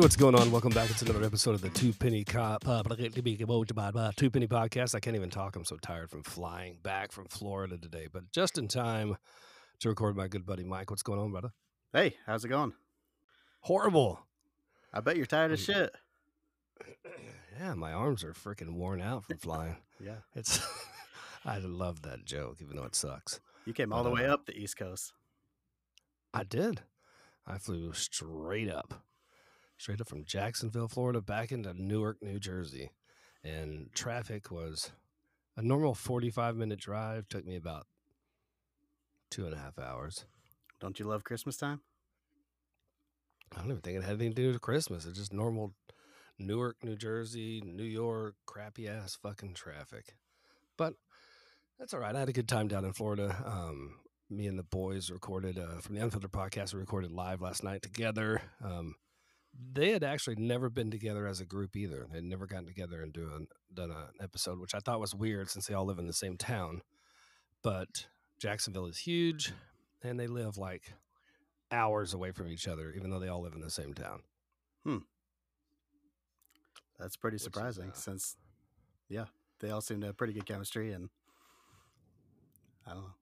What's going on? Welcome back. It's another episode of the Two Penny Cop, uh, Two Penny Podcast. I can't even talk. I'm so tired from flying back from Florida today, but just in time to record my good buddy Mike. What's going on, brother? Hey, how's it going? Horrible. I bet you're tired of Mm. shit. Yeah, my arms are freaking worn out from flying. Yeah. It's. I love that joke, even though it sucks. You came all But, the way uh, up the East Coast. I did. I flew straight up, straight up from Jacksonville, Florida, back into Newark, New Jersey. And traffic was a normal 45 minute drive, took me about two and a half hours. Don't you love Christmas time? I don't even think it had anything to do with Christmas. It's just normal Newark, New Jersey, New York, crappy ass fucking traffic. But that's all right. I had a good time down in Florida. Um, me and the boys recorded uh, from the Unfiltered podcast. We recorded live last night together. Um, they had actually never been together as a group either. They'd never gotten together and do an, done an episode, which I thought was weird since they all live in the same town. But Jacksonville is huge, and they live like hours away from each other, even though they all live in the same town. Hmm. That's pretty Which is, surprising uh, since, yeah, they all seem to have pretty good chemistry and I don't know,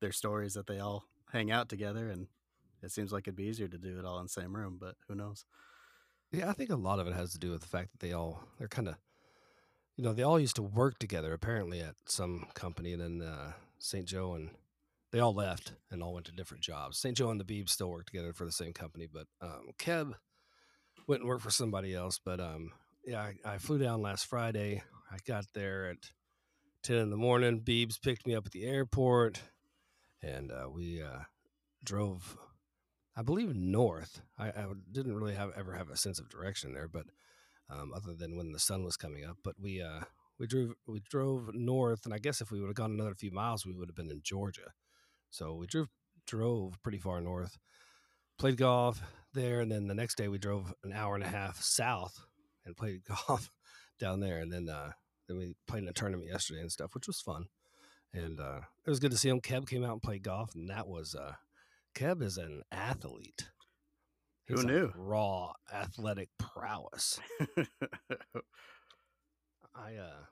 their stories that they all hang out together and it seems like it'd be easier to do it all in the same room, but who knows? Yeah, I think a lot of it has to do with the fact that they all they're kind of, you know, they all used to work together apparently at some company, and then uh, St. Joe and they all left and all went to different jobs. St. Joe and the Beebs still work together for the same company, but um, Keb went and worked for somebody else. But um, yeah, I, I flew down last Friday. I got there at ten in the morning. Beebs picked me up at the airport, and uh, we uh, drove I believe north. I, I didn't really have ever have a sense of direction there, but um, other than when the sun was coming up. But we uh, we drove we drove north, and I guess if we would have gone another few miles, we would have been in Georgia. So we drove drove pretty far north, played golf there, and then the next day we drove an hour and a half south and played golf down there, and then uh, then we played in a tournament yesterday and stuff, which was fun. And uh, it was good to see him. Keb came out and played golf, and that was uh, Keb is an athlete. Who He's like knew? raw athletic prowess. I uh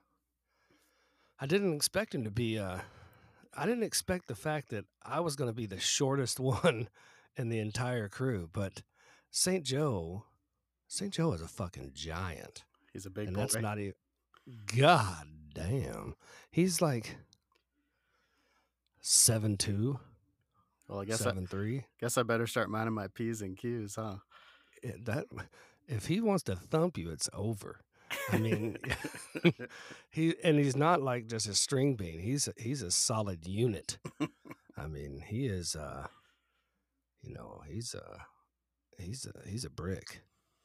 I didn't expect him to be uh I didn't expect the fact that I was going to be the shortest one in the entire crew, but St. Joe St. Joe is a fucking giant. He's a big and boy. that's not even God damn. He's like seven two, well, I guess I, seven three. guess I better start minding my P's and Q's, huh? it- that if he wants to thump you, it's over. I mean, he and he's not like just a string bean. He's a, he's a solid unit. I mean, he is. uh You know, he's a he's a he's a brick.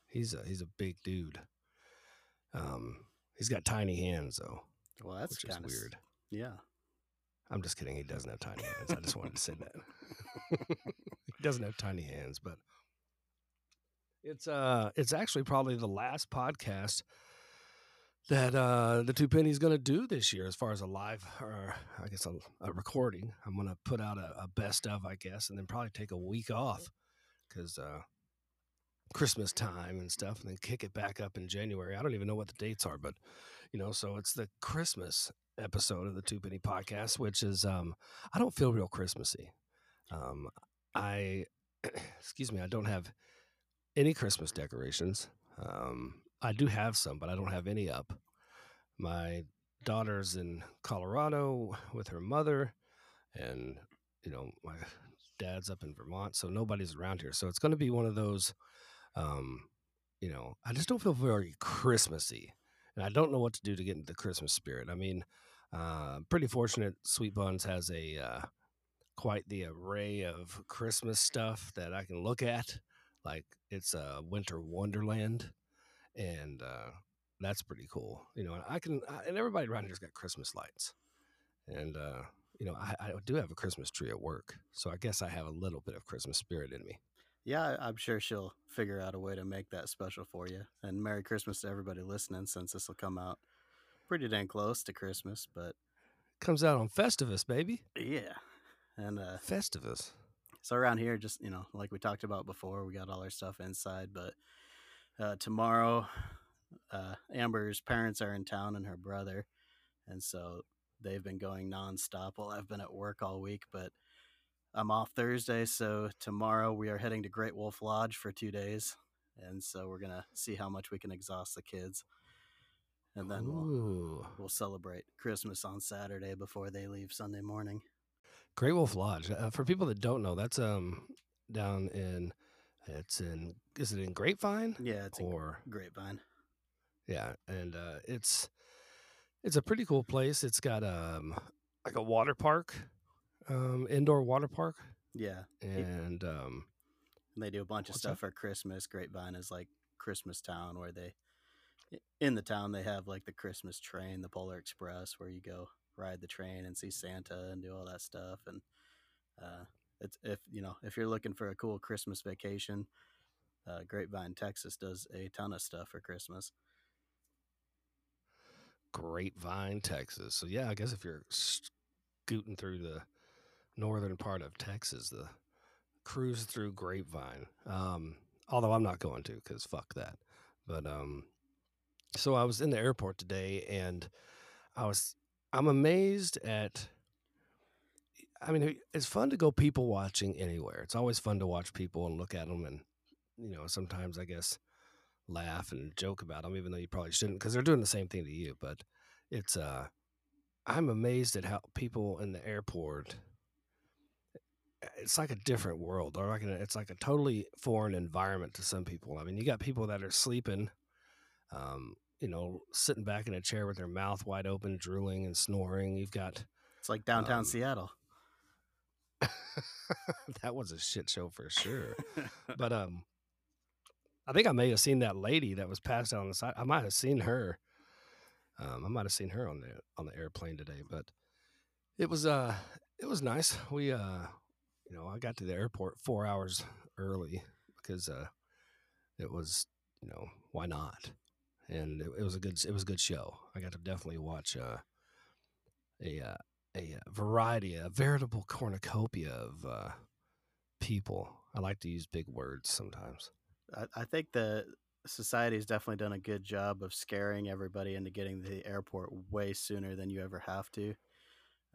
He's a he's a big dude. Um, he's got tiny hands though, well, that's kind of weird. Yeah. I'm just kidding. He doesn't have tiny hands. I just wanted to say that. he doesn't have tiny hands, but it's uh it's actually probably the last podcast that uh the two pennies going to do this year as far as a live or I guess a, a recording. I'm going to put out a, a best of, I guess, and then probably take a week off cuz uh Christmas time and stuff and then kick it back up in January. I don't even know what the dates are, but you know, so it's the Christmas episode of the Two Penny Podcast, which is um I don't feel real Christmassy. Um I excuse me, I don't have any Christmas decorations. Um I do have some, but I don't have any up. My daughter's in Colorado with her mother and you know, my dad's up in Vermont, so nobody's around here. So it's going to be one of those um you know, I just don't feel very Christmassy and I don't know what to do to get into the Christmas spirit. I mean, uh, pretty fortunate. Sweet Buns has a uh, quite the array of Christmas stuff that I can look at. Like it's a winter wonderland, and uh, that's pretty cool. You know, I can, I, and everybody around here's got Christmas lights, and uh, you know, I, I do have a Christmas tree at work, so I guess I have a little bit of Christmas spirit in me. Yeah, I'm sure she'll figure out a way to make that special for you. And Merry Christmas to everybody listening, since this will come out pretty dang close to Christmas. But Comes out on Festivus, baby. yeah, and uh, Festivus. so around here, just you know, like we talked about before, we got all our stuff inside, but uh, tomorrow, uh, Amber's parents are in town and her brother, and so they've been going nonstop. Well, I've been at work all week, but I'm off Thursday, so tomorrow we are heading to Great Wolf Lodge for two days, and so we're gonna see how much we can exhaust the kids, and then we'll we'll celebrate Christmas on Saturday before they leave Sunday morning. Great Wolf Lodge. Uh, for people that don't know, that's um down in it's in is it in Grapevine Yeah, it's or grapevine. yeah, and uh, it's it's a pretty cool place. It's got um like a water park, um indoor water park, Yeah, and um and they do a bunch of stuff that? for Christmas. Grapevine is like Christmas town where they in the town they have like the Christmas train, the Polar Express, where you go ride the train and see Santa and do all that stuff. And uh, it's if you know if you're looking for a cool Christmas vacation, uh, Grapevine, Texas does a ton of stuff for Christmas. Grapevine, Texas. So yeah, I guess if you're scooting through the northern part of Texas, the cruise through Grapevine. Um, although I'm not going to because fuck that. But um, so I was in the airport today, and I was I'm amazed at. I mean, it's fun to go people watching anywhere. It's always fun to watch people and look at them, and you know, sometimes I guess laugh and joke about them, even though you probably shouldn't, because they're doing the same thing to you. But it's uh, I'm amazed at how people in the airport. It's like a different world, or like an, it's like a totally foreign environment to some people. I mean, you got people that are sleeping, um, you know, sitting back in a chair with their mouth wide open, drooling and snoring. You've got It's like downtown Um, Seattle. that was a shit show for sure. but um I think I may have seen that lady that was passed out on the side. I might have seen her. Um, I might have seen her on the on the airplane today, but it was uh it was nice. We uh you know, I got to the airport four hours early because uh it was, you know, why not? And it, it was a good it was a good show. I got to definitely watch uh a uh, a uh, variety, a veritable cornucopia of uh people. I like to use big words sometimes. I, I think the society's definitely done a good job of scaring everybody into getting to the airport way sooner than you ever have to.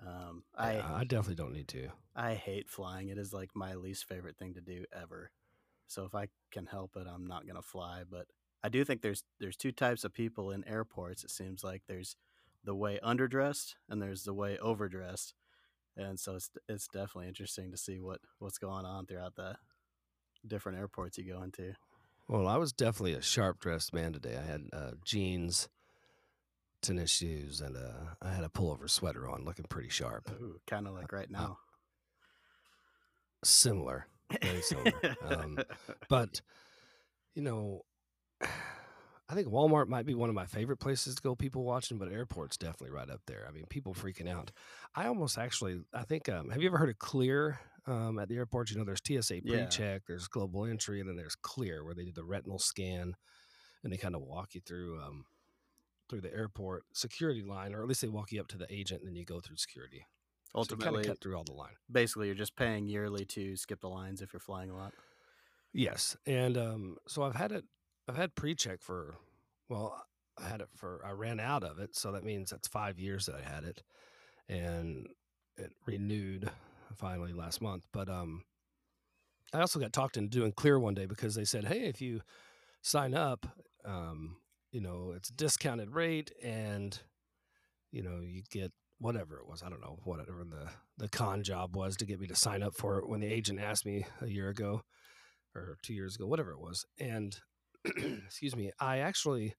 Um, I Yeah, I definitely don't need to. I hate flying. It is like my least favorite thing to do ever. So if I can help it, I'm not gonna fly. But I do think there's there's two types of people in airports. It seems like there's the way underdressed and there's the way overdressed. And so it's it's definitely interesting to see what what's going on throughout the different airports you go into. Well, I was definitely a sharp dressed man today. I had uh, jeans, tennis shoes, and uh, I had a pullover sweater on, looking pretty sharp. Kind of like right now. Similar, very similar. um, but you know, I think Walmart might be one of my favorite places to go people watching, but airport's definitely right up there. I mean, people freaking out. I almost actually, I think, um, have you ever heard of Clear um, at the airport? You know, there's TSA Yeah. pre-check, there's global entry, and then there's Clear where they do the retinal scan, and they kind of walk you through um, through the airport security line, or at least they walk you up to the agent, and then you go through security. So you Ultimately, of cut through all the line. basically, you're just paying yearly to skip the lines if you're flying a lot. Yes, and um, so I've had it. I've had pre-check for. Well, I had it for. I ran out of it, so that means that's five years that I had it, and it renewed finally last month. But um, I also got talked into doing clear one day because they said, "Hey, if you sign up, um, you know, it's a discounted rate, and you know, you get whatever it was. I don't know whatever the the con job was to get me to sign up for it when the agent asked me a year ago." or two years ago, whatever it was. And excuse me, I actually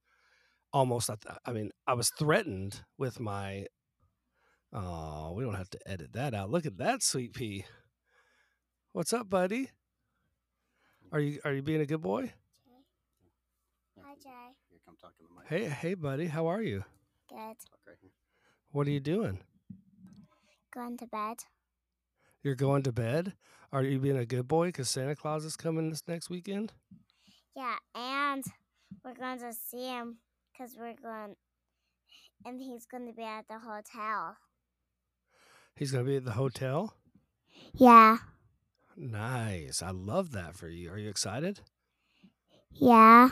almost, I, mean, I was threatened with my. Oh, we don't have to edit that out. Look at that, sweet pea. What's up, buddy? Are you are you being a good boy? Hi, Jay. Here, come talk in the mic. Hey, hey, buddy. How are you? Good. Right. What are you doing? Going to bed. You're going to bed. Are you being a good boy because Santa Claus is coming this next weekend? Yeah, and we're going to see him because we're going, and he's going to be at the hotel. He's going to be at the hotel. Yeah. Nice. I love that for you. Are you excited? Yeah.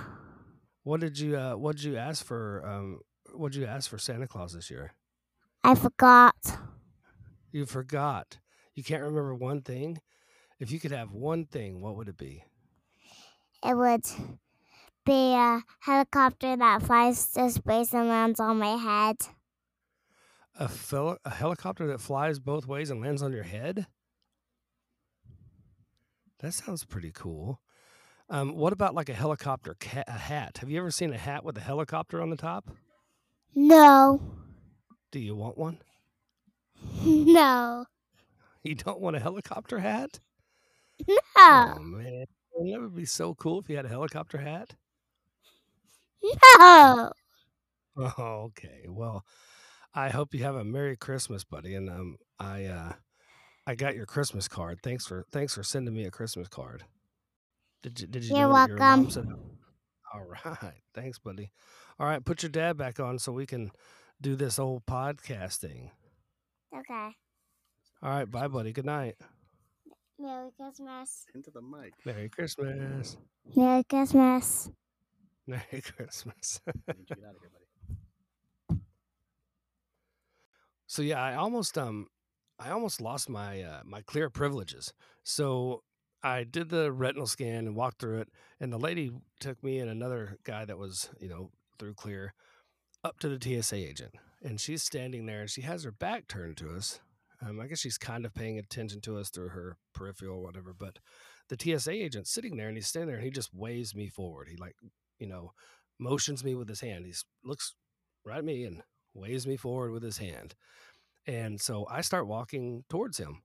What did you uh what did you ask for um what did you ask for Santa Claus this year? I forgot. You forgot. You can't remember one thing? If you could have one thing, what would it be? It would be a helicopter that flies to space and lands on my head. A, fel- a helicopter that flies both ways and lands on your head? That sounds pretty cool. Um, what about like a helicopter ca- a hat? Have you ever seen a hat with a helicopter on the top? No. Do you want one? No. You don't want a helicopter hat? No. Oh man, that would be so cool if you had a helicopter hat. No. Oh, okay. Well, I hope you have a Merry Christmas, buddy. And um, I uh, I got your Christmas card. Thanks for thanks for sending me a Christmas card. Did you did you? You're know that your mom welcome. All right, thanks, buddy. All right, put your dad back on so we can do this old podcasting. Okay. All right, bye, buddy. Good night. Merry Christmas. Into the mic. Merry Christmas. Merry Christmas. Merry Christmas. I need you to get out of here, buddy. So yeah, I almost um I almost lost my uh, my clear privileges. So I did the retinal scan and walked through it, and the lady took me and another guy that was you know through clear up to the TSA agent, and she's standing there and she has her back turned to us. Um, I guess she's kind of paying attention to us through her peripheral or whatever, but the TSA agent's sitting there and he's standing there and he just waves me forward. He like you know motions me with his hand. He looks right at me and waves me forward with his hand. And so I start walking towards him.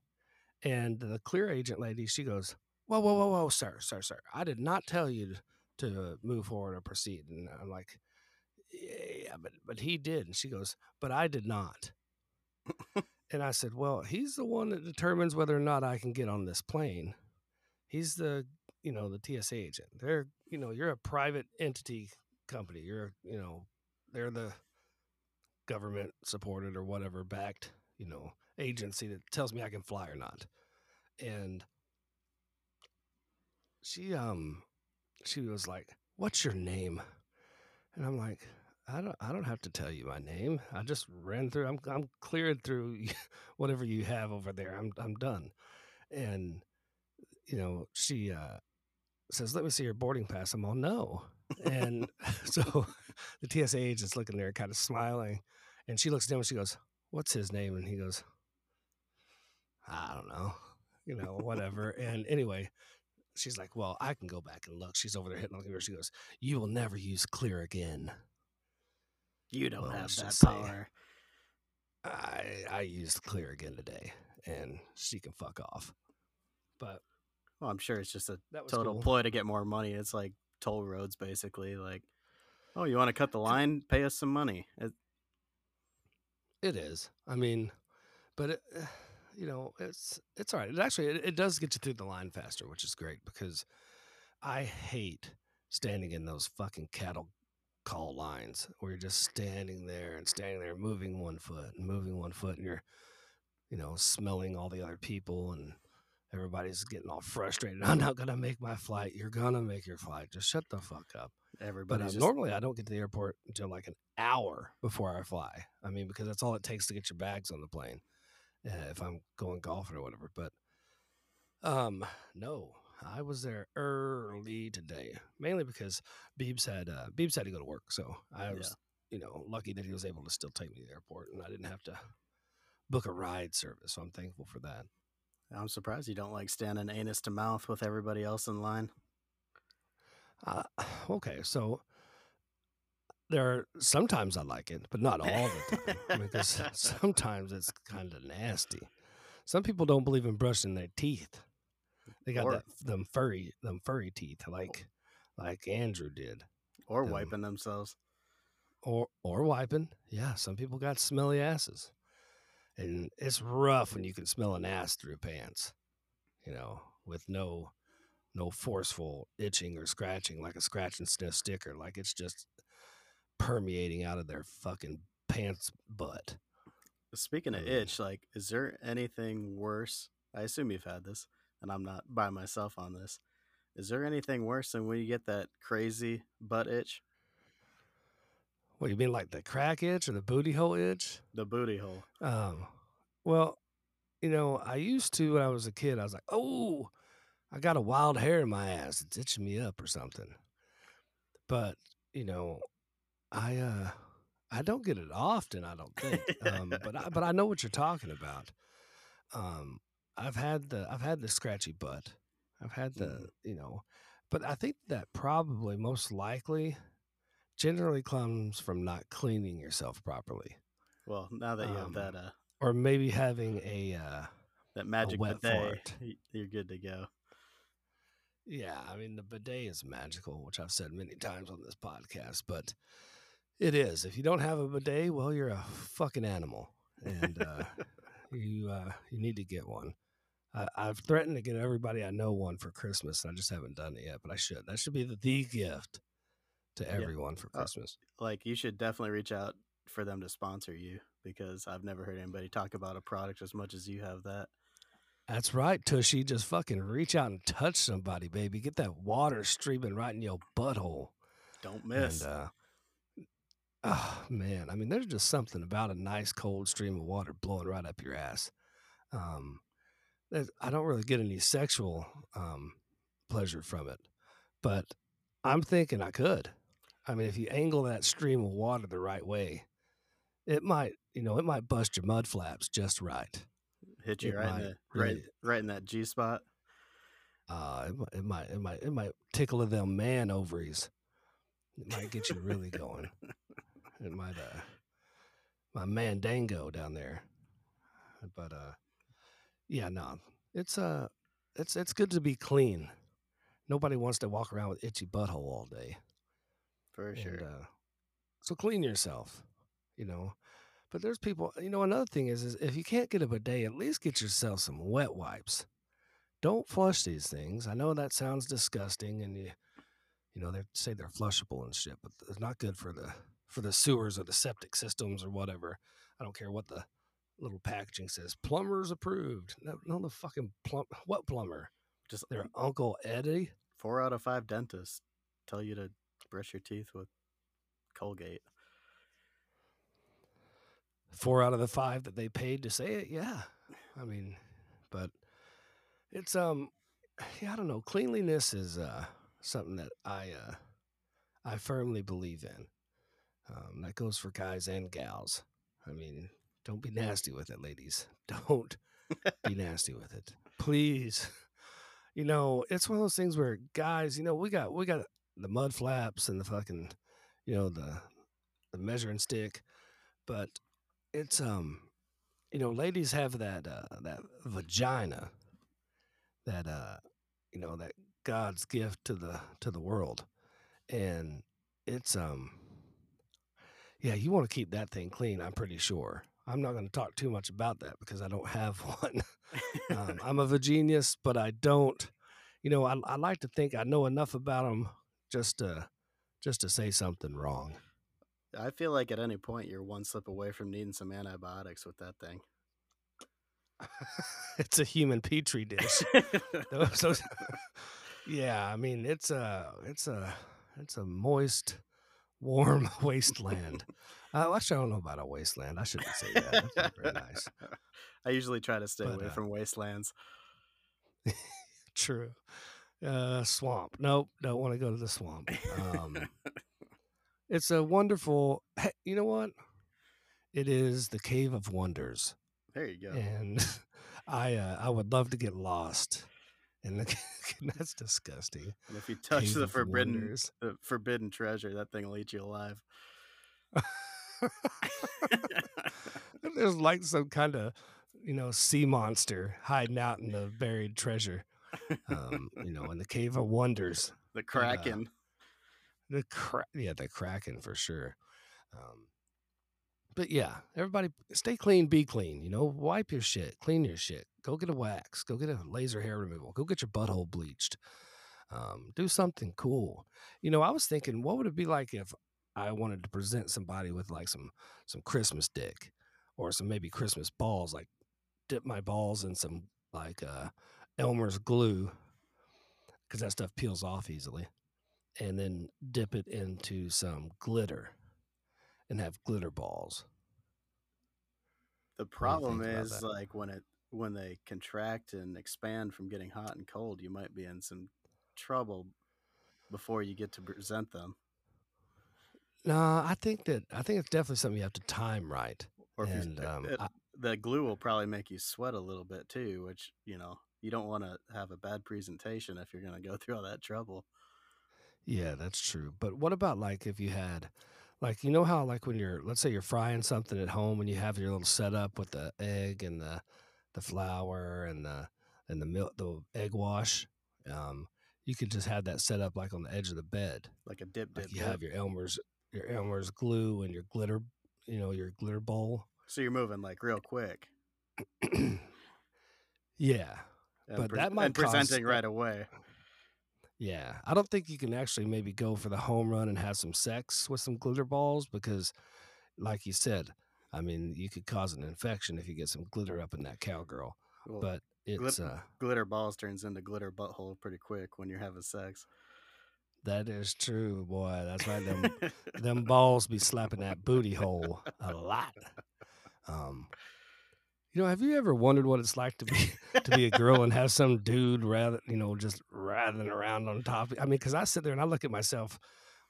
And the clear agent lady, she goes, Whoa, whoa, whoa, whoa, sir, sir, sir. I did not tell you to, move forward or proceed. And I'm like, Yeah, but, but he did. And she goes, But I did not. And I said, Well, he's the one that determines whether or not I can get on this plane. He's the, you know, the TSA agent. They're, you know, you're a private entity company. You're, you know, they're the government supported or whatever backed, you know, agency that tells me I can fly or not. And she um she was like, "What's your name?" And I'm like, "I don't I don't have to tell you my name. I just ran through I'm I'm cleared through whatever you have over there. I'm I'm done." And you know, she uh says, "Let me see your boarding pass." I'm all, "No." And so the TSA agent's looking there, kind of smiling, and she looks at him and she goes, "What's his name?" And he goes, "I don't know, you know, whatever." and anyway, she's like, "Well, I can go back and look." She's over there hitting on the computer. She goes, "You will never use Clear again." You don't Well, have that just say- power. I I used Clear again today, and she can fuck off. But Well, I'm sure it's just a total cool. ploy to get more money. It's like toll roads, basically. Like, oh, you want to cut the line? Pay us some money. It, It is. I mean, but it, eh, you know, it's it's all right. It actually it, it does get you through the line faster, which is great because I hate standing in those fucking cattle call lines where you're just standing there and standing there, moving one foot and moving one foot, and you're, you know, smelling all the other people and everybody's getting all frustrated. I'm not gonna make my flight. You're gonna make your flight. Just shut the fuck up. Everybody. But uh, just, normally, I don't get to the airport until like an hour before I fly. I mean, because that's all it takes to get your bags on the plane uh, if I'm going golfing or whatever. But um, no, I was there early today, mainly because Beebs had uh, Beebs had to go to work, so I was you know lucky that he was able to still take me to the airport, and I didn't have to book a ride service. So I'm thankful for that. I'm surprised you don't like standing anus to mouth with everybody else in line. Uh, okay, so there are sometimes I like it, but not all the time because sometimes it's kind of nasty. Some people don't believe in brushing their teeth. They got Or- that them furry them furry teeth like like Andrew did, or Um, wiping themselves. or or wiping. Yeah, some people got smelly asses, and it's rough when you can smell an ass through pants. You know, with no no forceful itching or scratching like a scratch and sniff sticker. Like it's just permeating out of their fucking pants butt. Speaking of Mm. itch, like, is there anything worse? I assume you've had this, and I'm not by myself on this. Is there anything worse than when you get that crazy butt itch? What you mean, like the crack itch or the booty hole itch? The booty hole. Um, well, you know, I used to when I was a kid. I was like, oh, I got a wild hair in my ass. It's itching me up or something. But you know, I uh, I don't get it often. I don't think. Um, but I, but I know what you're talking about. Um, I've had the I've had the scratchy butt. I've had the Mhm. you know, but I think that probably most likely generally comes from not cleaning yourself properly, Well, now that you have Um, that uh or maybe having a uh, that magic wet bidet, you're good to go. Yeah, I mean the bidet is magical, which I've said many times on this podcast, but it is. If you don't have a bidet, well, you're a fucking animal, and uh, you uh, you need to get one. I, I've threatened to get everybody I know one for Christmas, and I just haven't done it yet. But I should. That should be the, the gift to everyone for Uh, Christmas. Like you should definitely reach out for them to sponsor you because I've never heard anybody talk about a product as much as you have that. That's right, Tushy. Just fucking reach out and touch somebody, baby. Get that water streaming right in your butthole. Don't miss. And uh oh man, I mean there's just something about a nice cold stream of water blowing right up your ass. Um I don't really get any sexual um pleasure from it, but I'm thinking I could. I mean if you angle that stream of water the right way, it might, you know, it might bust your mud flaps just right. Hit you it right in the right really- right in that G spot. Uh, it, it might, it might, it might tickle them man ovaries. It might get you really going. It might, uh, my mandango down there. But uh, yeah, no, it's uh, it's it's good to be clean. Nobody wants to walk around with itchy butthole all day. For sure. And, uh, so clean yourself, you know. But there's people, you know, another thing is, is if you can't get up a bidet, at least get yourself some wet wipes. Don't flush these things. I know that sounds disgusting, and you, you know, they say they're flushable and shit, but it's not good for the for the sewers or the septic systems or whatever. I don't care what the little packaging says. Plumbers approved. No, no the fucking plum. What plumber? Just Their Uncle Eddie. four out of five dentists tell you to brush your teeth with Colgate. four out of the five that they paid to say it yeah i mean but it's um yeah i don't know cleanliness is uh something that i uh i firmly believe in um that goes for guys and gals i mean don't be nasty with it ladies. Don't be nasty with it. Please. You know it's one of those things where guys you know we got we got the mud flaps and the fucking you know the the measuring stick but it's um you know ladies have that uh that vagina that uh you know that god's gift to the to the world. And it's um yeah you want to keep that thing clean i'm pretty sure i'm not going to talk too much about that because i don't have one. Um, i'm of a genius but i don't you know I, I like to think i know enough about them just to just to say something wrong. I feel like at any point you're one slip away from needing some antibiotics with that thing. it's a human petri dish. Those- those- yeah, I mean it's a it's a it's a moist, warm wasteland. Uh, actually, I don't know about a wasteland. I shouldn't say that. That's not very nice. I usually try to stay But, away uh, from wastelands. True. Uh, swamp. Nope, don't want to go to the swamp. Um, it's a wonderful. Hey, you know what? It is the Cave of Wonders, There you go. and I uh, I would love to get lost. And the, that's disgusting. And if you touch Cave the forbidden Wonders. the forbidden treasure, that thing will eat you alive. There's like some kind of, you know, sea monster hiding out in the buried treasure. Um, you know, in the cave of wonders. the kraken. The cra- yeah, the kraken for sure. Um, but yeah, everybody stay clean, be clean. You know, wipe your shit, clean your shit. Go get a wax. Go get a laser hair removal. Go get your butthole bleached. Um, do something cool. You know, I was thinking, what would it be like if I wanted to present somebody with like some some Christmas dick or some maybe Christmas balls, like dip my balls in some like uh Elmer's glue because that stuff peels off easily, and then dip it into some glitter, and have glitter balls. The problem is like when it when they contract and expand from getting hot and cold, you might be in some trouble before you get to present them. No, I think that I think it's definitely something you have to time right. Or you, And um, it- I, the glue will probably make you sweat a little bit too, which you know you don't want to have a bad presentation if you're going to go through all that trouble. yeah, that's true. But what about like if you had, like you know how like when you're let's say you're frying something at home and you have your little setup with the egg and the the flour and the and the milk the egg wash. Um, you could just have that set up like on the edge of the bed. Like a dip, dip, Like you dip. have your Elmer's your Elmer's glue and your glitter, you know, your glitter bowl. So you're moving like real quick. yeah, And But pre- that might and cause- presenting right away. Yeah. I don't think you can actually maybe go for the home run and have some sex with some glitter balls because, like you said, I mean, you could cause an infection if you get some glitter up in that cowgirl. Well, But it's uh, glitter balls turns into glitter butthole pretty quick when you're having sex. that is true, boy. That's right. Them them balls be slapping that booty hole a lot. Um, you know, have you ever wondered what it's like to be to be a girl and have some dude rather, you know, just writhing around on top? I mean, because I sit there and I look at myself,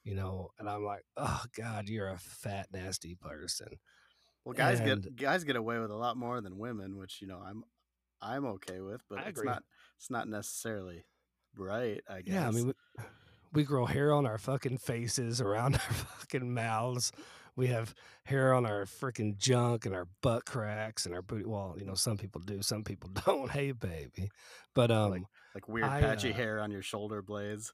you know, and I'm like, oh God, you're a fat, nasty person. Well, guys And- get guys get away with a lot more than women, which you know I'm I'm okay with, but it's not it's not necessarily right. I guess. Yeah, I mean, we, we grow hair on our fucking faces, around our fucking mouths. We have hair on our freaking junk and our butt cracks and our booty. Well, you know, some people do, some people don't. Hey, baby, but um, like weird I, patchy uh, hair on your shoulder blades.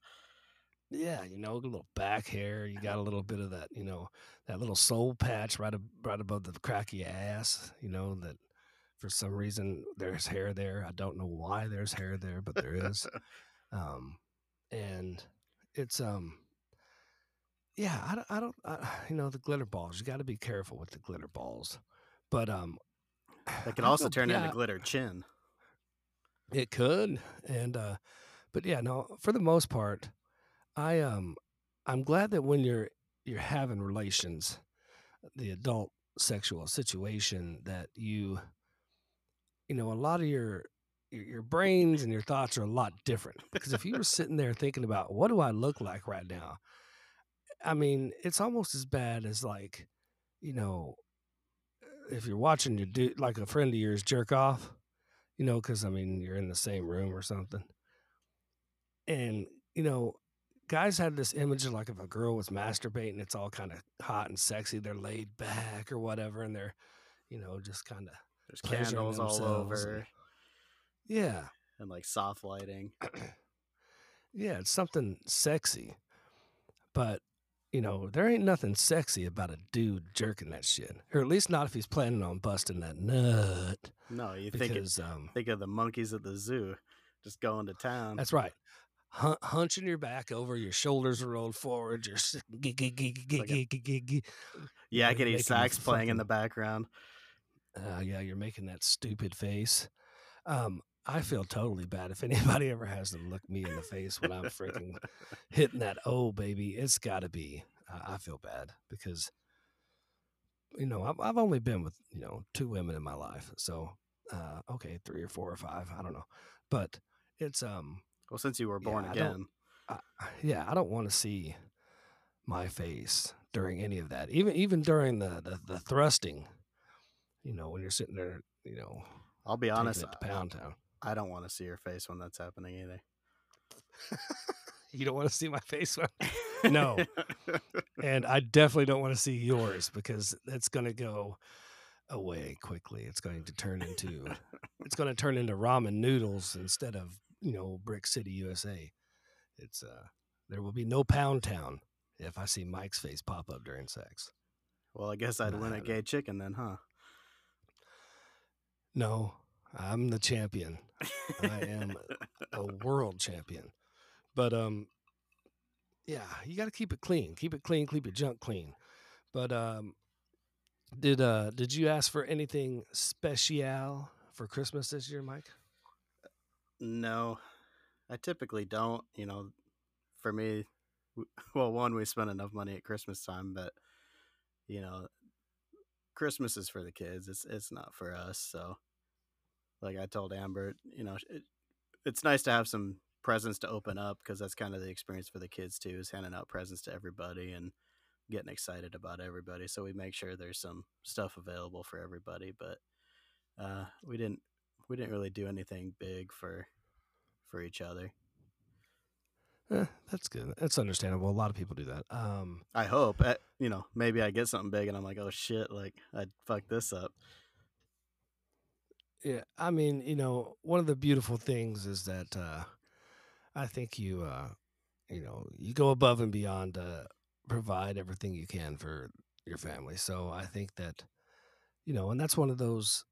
yeah, you know, a little back hair. You got a little bit of that, you know, that little soul patch right ab- right above the crack of your ass. You know that for some reason there's hair there. I don't know why there's hair there, but there is. um, and it's um, yeah, I don't, I don't, I, you know, the glitter balls. You got to be careful with the glitter balls, but um, That can also feel- turn yeah, into glitter chin. It could, and uh, but yeah, no. For the most part, I um, I'm glad that when you're you're having relations, the adult sexual situation, that you, you know, a lot of your, your brains and your thoughts are a lot different. Because if you were sitting there thinking about what do I look like right now, I mean, it's almost as bad as like, you know, if you're watching your dude, like a friend of yours jerk off, you know, because I mean, you're in the same room or something. And, you know, guys have this image of like if a girl was masturbating, it's all kind of hot and sexy. They're laid back or whatever, and they're, you know, just kind of, There's candles all themselves and- over yeah, and like soft lighting. yeah, it's something sexy. But, you know, there ain't nothing sexy about a dude jerking that shit, or at least not if he's planning on busting that nut. No, you think it, Because, um, think of the monkeys at the zoo just going to town. That's right. Hun- hunching your back over, your shoulders are rolled forward, you're g- g- g- yeah, getting sax playing in the background. uh, yeah, you're making that stupid face. Um, I feel totally bad if anybody ever has to look me in the face when I'm freaking hitting that. Oh, baby, it's got to be. I I feel bad because, you know, I've, I've only been with you know two women in my life, so uh, okay, three or four or five, I don't know, but it's um Well, since you were born Yeah, again, I, yeah, I don't want to see my face during any of that. Even even during the, the the thrusting, you know, when you're sitting there, you know, I'll be honest. Pound Town. I don't want to see your face when that's happening either. You don't want to see my face, when- No. and I definitely don't want to see yours because it's going to go away quickly. It's going to turn into it's going to turn into ramen noodles instead of you know Brick City, USA. It's uh, there will be no Pound Town if I see Mike's face pop up during sex. well, I guess I'd win a gay chicken then, huh? No, I'm the champion. I am a world champion. But um yeah, you got to keep it clean. Keep it clean, keep your junk clean. But um did uh did you ask for anything special for Christmas this year, Mike? No, I typically don't. You know, for me, well, one, we spend enough money at Christmas time, but you know, Christmas is for the kids. It's it's not for us. So, like I told Amber, you know, it, it's nice to have some presents to open up because that's kind of the experience for the kids too, is handing out presents to everybody and getting excited about everybody. So we make sure there's some stuff available for everybody, but uh, we didn't we didn't really do anything big for for each other. Eh, that's good. That's understandable. A lot of people do that. Um, I hope, uh, you know, maybe I get something big and I'm like, oh shit, like I fucked this up. Yeah, I mean, you know, one of the beautiful things is that uh, I think you, uh, you know, you go above and beyond to provide everything you can for your family. So I think that, you know, and that's one of those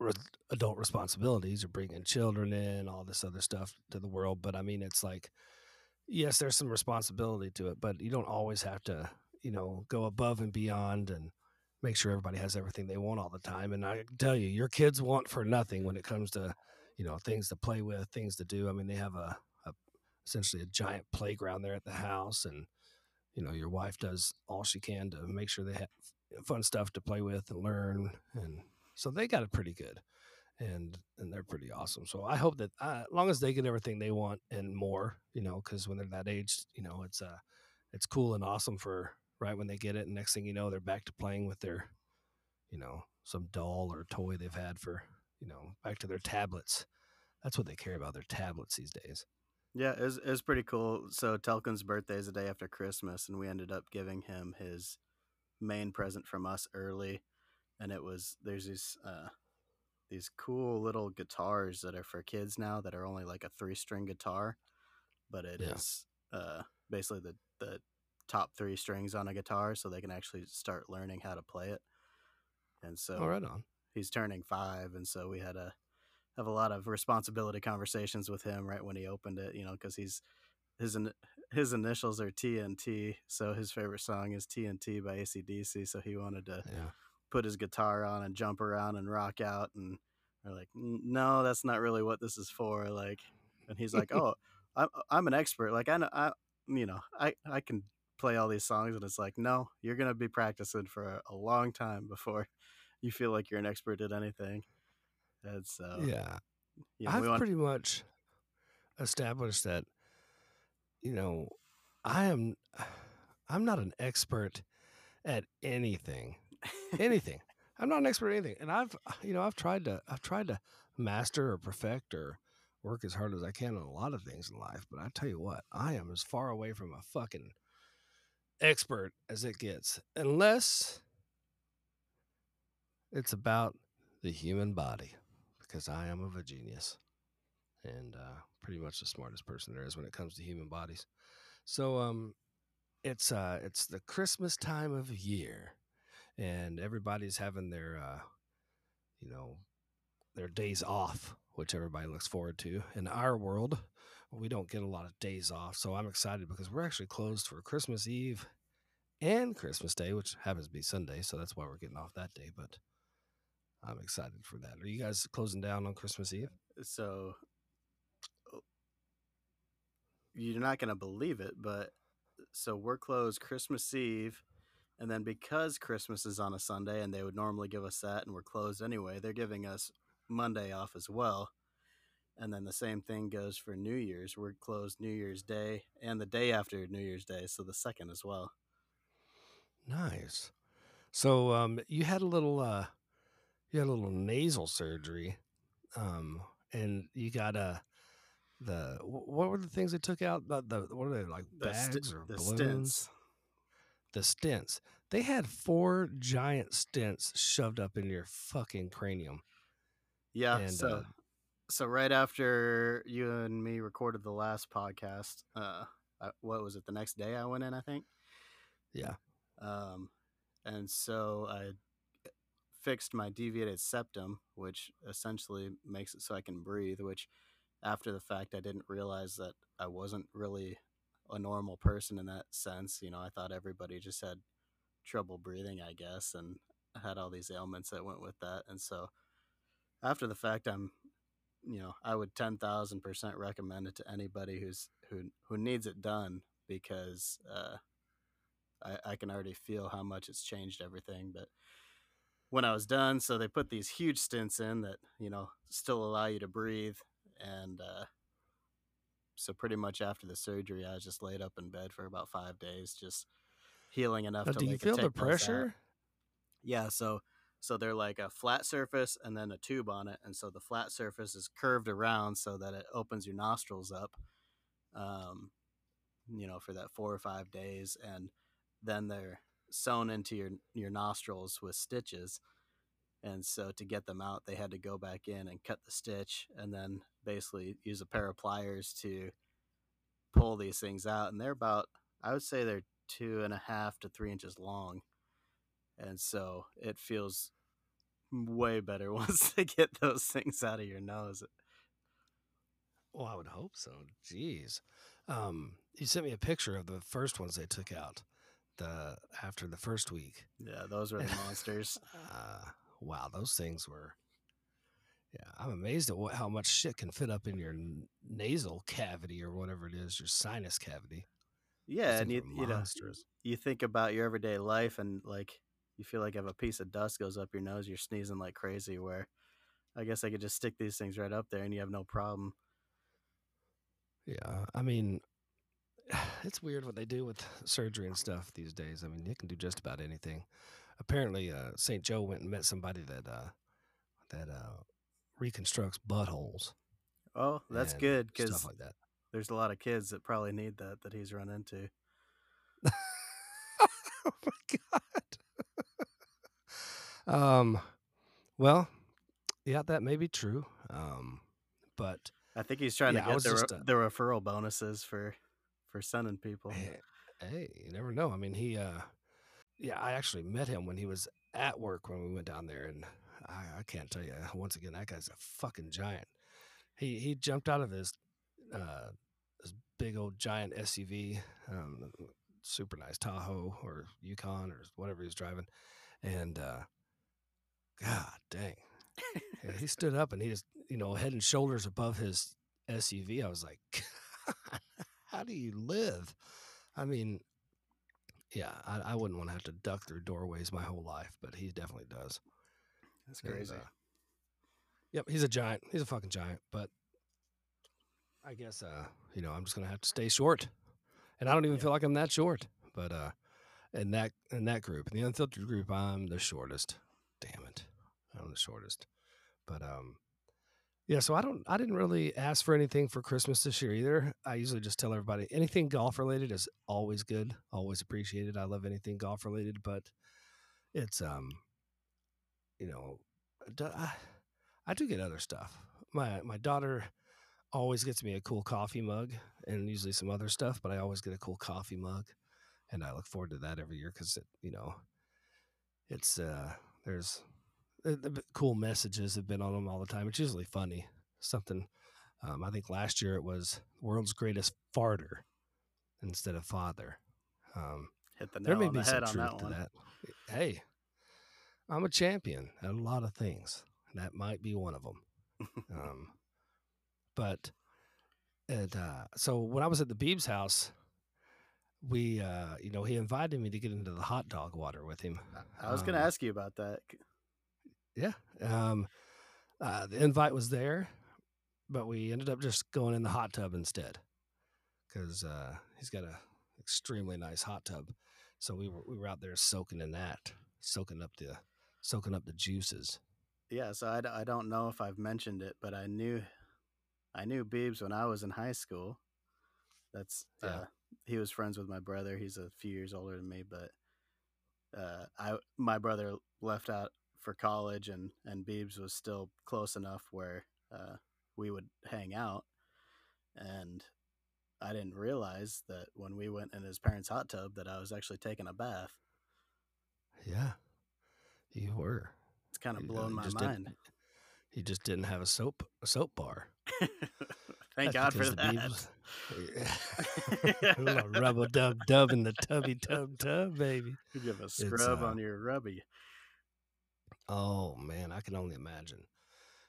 re- adult responsibilities of bringing children in, all this other stuff to the world. But I mean, it's like, yes, there's some responsibility to it, but you don't always have to, you know, go above and beyond and make sure everybody has everything they want all the time. And I tell you, your kids want for nothing when it comes to, you know, things to play with, things to do. I mean, they have a, a essentially a giant playground there at the house, and you know, your wife does all she can to make sure they have fun stuff to play with and learn, and so they got it pretty good, and and they're pretty awesome. So I hope that uh, as long as they get everything they want and more, you know, because when they're that age, you know, it's uh, it's cool and awesome for right when they get it, and next thing you know, they're back to playing with their, you know, some doll or toy they've had for, you know, back to their tablets. That's what they care about, their tablets these days. Yeah, it was, it was pretty cool. So Telkin's birthday is the day after Christmas, and we ended up giving him his main present from us early, and it was there's these uh, these cool little guitars that are for kids now that are only like a three string guitar, but it is Yeah. uh, basically the the top three strings on a guitar, so they can actually start learning how to play it. And oh, so All right on. he's turning five, and so we had a, have a lot of responsibility conversations with him right when he opened it. You know, because he's his his initials are TNT, so his favorite song is TNT by ACDC. So he wanted to Yeah. put his guitar on and jump around and rock out, and we're like, no, that's not really what this is for. Like, and he's like, oh, I'm I'm an expert. Like I know I you know I I can play all these songs, and it's like, no, you're gonna be practicing for a, a long time before you feel like you're an expert at anything. And so Yeah. you know, I've want pretty much established that you know I am I'm not an expert at anything. Anything. I'm not an expert at anything. And I've you know, I've tried to I've tried to master or perfect or work as hard as I can on a lot of things in life, but I tell you what, I am as far away from a fucking expert as it gets. Unless it's about the human body because I am of a genius and uh, pretty much the smartest person there is when it comes to human bodies. So um, it's uh, it's the Christmas time of year, and everybody's having their uh, you know their days off, which everybody looks forward to. In our world, we don't get a lot of days off, so I'm excited because we're actually closed for Christmas Eve and Christmas Day, which happens to be Sunday, so that's why we're getting off that day. But I'm excited for that. Are you guys closing down on Christmas Eve? so oh, you're not gonna believe it, but so we're closed Christmas Eve, and then because Christmas is on a Sunday and they would normally give us that, and we're closed anyway, they're giving us Monday off as well. And then the same thing goes for New Year's. We're closed New Year's Day and the day after New Year's Day, so the second as well. Nice. So um, you had a little uh, you had a little nasal surgery, um, and you got a the what were the things they took out? The, the what are they like The st- bags or the balloons? stents. The stents. They had four giant stents shoved up in your fucking cranium. Yeah. And, so, uh, so right after you and me recorded the last podcast, uh, what was it? The next day I went in, I think. Yeah. Um, and so I fixed my deviated septum, which essentially makes it so I can breathe. Which, after the fact, I didn't realize that I wasn't really a normal person in that sense. You know, I thought everybody just had trouble breathing, I guess, and had all these ailments that went with that. And so, after the fact, I'm, you know, I would ten thousand percent recommend it to anybody who's who who needs it done because uh, I, I can already feel how much it's changed everything. But when I was done, so they put these huge stents in that you know still allow you to breathe, and uh, so pretty much after the surgery, I was just laid up in bed for about five days, just healing enough Now, to do you feel the pressure? Yeah, so so they're like a flat surface and then a tube on it, and so the flat surface is curved around so that it opens your nostrils up, um, you know, for that four or five days, and then they're sewn into your your nostrils with stitches, and so to get them out, they had to go back in and cut the stitch, and then basically use a pair of pliers to pull these things out, and they're about I would say they're two and a half to three inches long. And so it feels way better once they get those things out of your nose. Well, I would hope so. Jeez. Um, you sent me a picture of the first ones they took out the after the first week. Yeah, those were the monsters. Uh, wow, those things were. Yeah, I'm amazed at what, how much shit can fit up in your n- nasal cavity or whatever it is, your sinus cavity. Yeah, and you, you know, you think about your everyday life, and like you feel like if a piece of dust goes up your nose, you're sneezing like crazy. Where I guess I could just stick these things right up there, and you have no problem. Yeah, I mean, it's weird what they do with surgery and stuff these days. I mean, you can do just about anything. Apparently, uh, St. Joe went and met somebody that uh, that uh, reconstructs buttholes. Oh, that's good stuff because like that. there's a lot of kids that probably need that that he's run into. oh my god. Um, well, yeah, that may be true. Um, but I think he's trying Yeah, to get the, re- uh, the referral bonuses for for sending people. hey, hey, you never know. I mean, he, uh, yeah, I actually met him when he was at work when we went down there, and I, I can't tell you once again that guy's a fucking giant. He he jumped out of his uh this big old giant SUV, um, super nice Tahoe or Yukon or whatever he was driving, and uh, dang, Yeah, he stood up and he just you know head and shoulders above his SUV. I was like, how do you live? I mean, yeah, I, I wouldn't want to have to duck through doorways my whole life, but he definitely does. That's And, crazy. uh, yep, he's a giant. He's a fucking giant. But I guess uh, you know, I'm just gonna have to stay short. And I don't even Yeah. feel like I'm that short. But uh in that in that group, in the unfiltered group, I'm the shortest. I'm the shortest. But um yeah, so I don't I didn't really ask for anything for Christmas this year either. I usually just tell everybody anything golf related is always good, always appreciated. I love anything golf related, but it's um you know, I do get other stuff. My my daughter always gets me a cool coffee mug and usually some other stuff, but I always get a cool coffee mug, and I look forward to that every year because it you know, it's uh there's the, the cool messages have been on them all the time. It's usually funny something. Um, I think last year it was world's greatest farter instead of father. Um, Hit the there nail may on be the some head on truth that to one. that. Hey, I'm a champion at a lot of things. and That might be one of them. um, but it, uh, so when I was at the Beebs house, we, uh, you know, he invited me to get into the hot dog water with him. I was going to Um, ask you about that. Yeah. Um, uh, the invite was there, but we ended up just going in the hot tub instead because uh, he's got a extremely nice hot tub. So we were we were out there soaking in that, soaking up the soaking up the juices. Yeah, so I, d- I don't know if I've mentioned it, but I knew I knew Beebs when I was in high school. That's Yeah. uh, he was friends with my brother. He's a few years older than me, but uh, I my brother left out for college, and and Beebs was still close enough where uh, we would hang out, and I didn't realize that when we went in his parents' hot tub that I was actually taking a bath. Yeah, you were. It's kind of You, uh, blown you my mind. He just didn't have a soap a soap bar. Thank That's God for that. A little rubble dub dub in the tubby tub tub, baby. You give a scrub uh, on your rubby. Oh man, I can only imagine.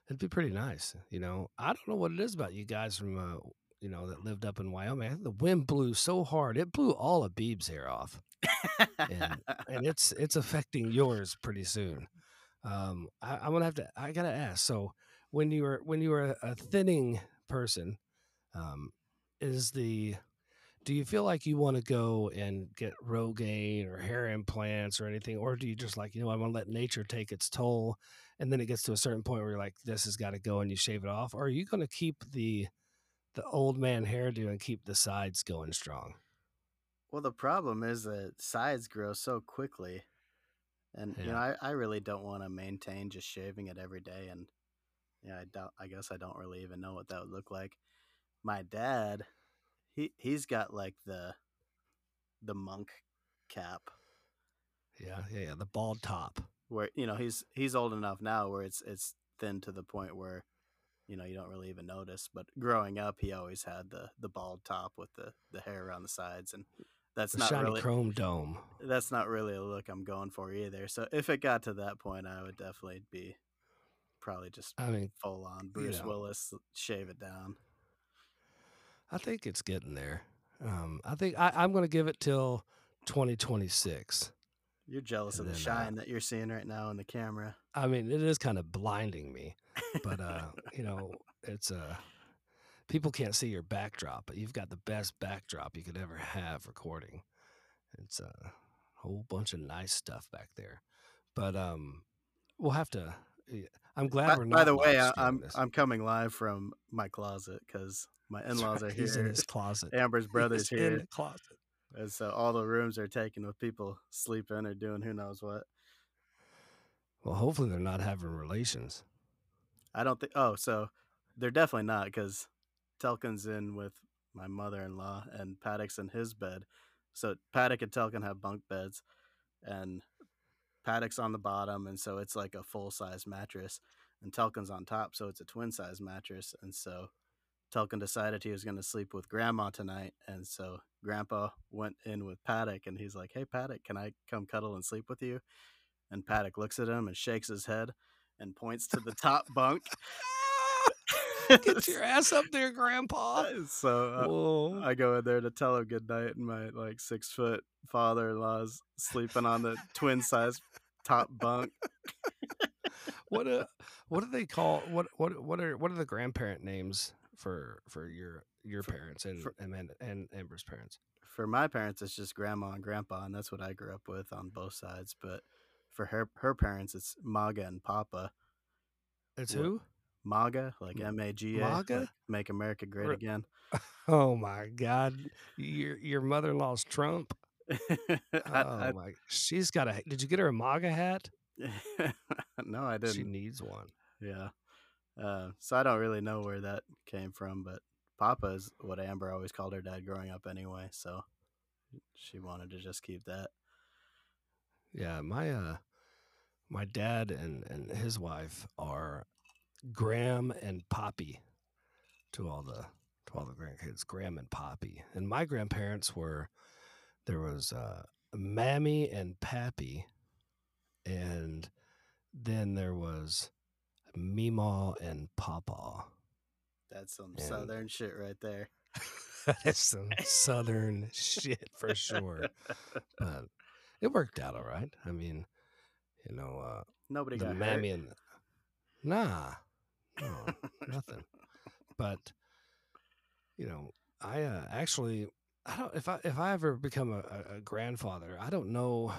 It'd be pretty nice, you know. I don't know what it is about you guys from uh, you know, that lived up in Wyoming. The wind blew so hard it blew all of Beeb's hair off, and and it's it's affecting yours pretty soon. Um, I, I'm gonna have to. I gotta ask. So when you were when you were a, thinning person, um, is the do you feel like you want to go and get Rogaine or hair implants or anything, or do you just like you know I want to let nature take its toll, and then it gets to a certain point where you're like this has got to go and you shave it off, or are you going to keep the the old man hairdo and keep the sides going strong? well, the problem is that sides grow so quickly, and you know I, I really don't want to maintain just shaving it every day, and yeah, I don't. I guess I don't really even know what that would look like. My dad, he he's got like the the monk cap Yeah, yeah, yeah. The bald top. where you know he's he's old enough now where it's it's thin to the point where you know you don't really even notice but growing up he always had the the bald top with the the hair around the sides and that's The not shiny really chrome dome. that's not really a look I'm going for either so if it got to that point I would definitely be probably just I mean, full on Bruce know. Willis shave it down I think it's getting there. Um, I think I, I'm going to give it till 2026. you're jealous of the uh, shine that you're seeing right now in the camera I mean, it is kind of blinding me, but uh, you know, it's uh, people can't see your backdrop, but you've got the best backdrop you could ever have recording. It's a whole bunch of nice stuff back there, but um, we'll have to. yeah, I'm glad by, we're by the way I, streaming I'm. I'm coming live from my closet because my in-laws are right, He's in his closet. Amber's brother's He's here in the closet. And so all the rooms are taken with people sleeping or doing who knows what. Well, hopefully they're not having relations. I don't think. Oh, so they're definitely not because Telkin's in with my mother-in-law and Paddock's in his bed. So Paddock and Telkin have bunk beds, and Paddock's on the bottom, and so it's like a full-size mattress, and Telkin's on top, so it's a twin-size mattress, and so Telkin decided he was going to sleep with Grandma tonight, and so Grandpa went in with Paddock, and he's like, "Hey, Paddock, can I come cuddle and sleep with you?" And Paddock looks at him and shakes his head and points to the top bunk. Get your ass up there, Grandpa. so uh, I go in there to tell him good night, and my like six foot father in law's sleeping on the twin size top bunk. what a what do they call what what what are what are the grandparent names for for your your For- parents and for- Amanda and Amber's parents? For my parents, it's just grandma and grandpa, and that's what I grew up with on both sides. But for her her parents, it's Maga and Papa. It's who? Maga, like M A G A, Maga? like Make America Great Again. Oh my God! Your your mother in law's Trump. I, Oh my! She's got a. Did you get her a MAGA hat? No, I didn't. She needs one. Yeah. Uh, so I don't really know where that came from, but Papa is what Amber always called her dad growing up anyway. So she wanted to just keep that. Yeah, my uh, my dad and and his wife are Graham and Poppy to all the to all the grandkids. Graham and Poppy, and my grandparents were there was uh, Mammy and Pappy, and then there was Meemaw and Pawpaw. That's some And- southern shit right there. That's some southern shit for sure. But it worked out all right. I mean, you know, uh, Nobody the got hurt. mammy and nah, no, nothing. But you know, I uh, actually, I don't. If I if I ever become a, a, grandfather, I don't know.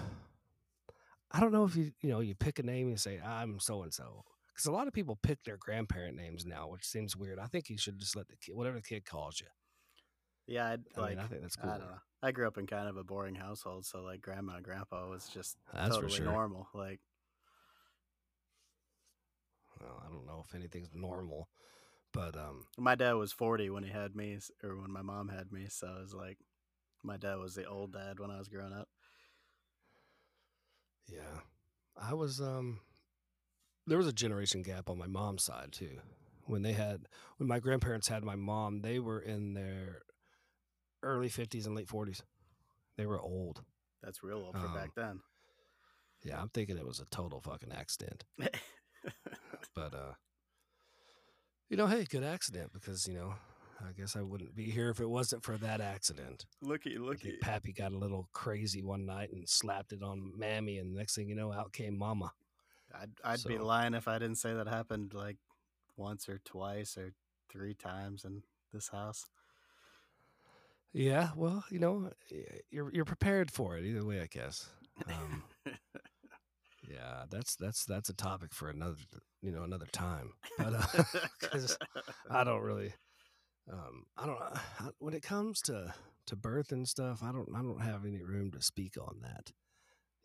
I don't know if you you know you pick a name and say I'm so and so because a lot of people pick their grandparent names now, which seems weird. I think you should just let the kid whatever the kid calls you. Yeah, I'd, I like mean, I think that's cool. I don't know. I grew up in kind of a boring household, so like grandma and grandpa was just That's totally sure. normal. Like Well, I don't know if anything's normal, but um, my dad was forty when he had me, or when my mom had me. So it was like my dad was the old dad when I was growing up. Yeah. I was um there was a generation gap on my mom's side too. When they had when my grandparents had my mom, they were in their early 50s and late 40s. They were old. That's real old for Um, back then. Yeah, I'm thinking it was a total fucking accident. But uh you know, hey, good accident because, you know, I guess I wouldn't be here if it wasn't for that accident. Looky, I looky. think Pappy got a little crazy one night and slapped it on Mammy, and next thing you know, out came Mama. I'd I'd be lying if I didn't say that happened like once or twice or three times in this house. Yeah, well, you know, you're you're prepared for it either way, I guess. Um, yeah, that's that's that's a topic for another, you know, another time. But uh, I don't really, um, I don't uh, I- when it comes to to birth and stuff. I don't I don't have any room to speak on that.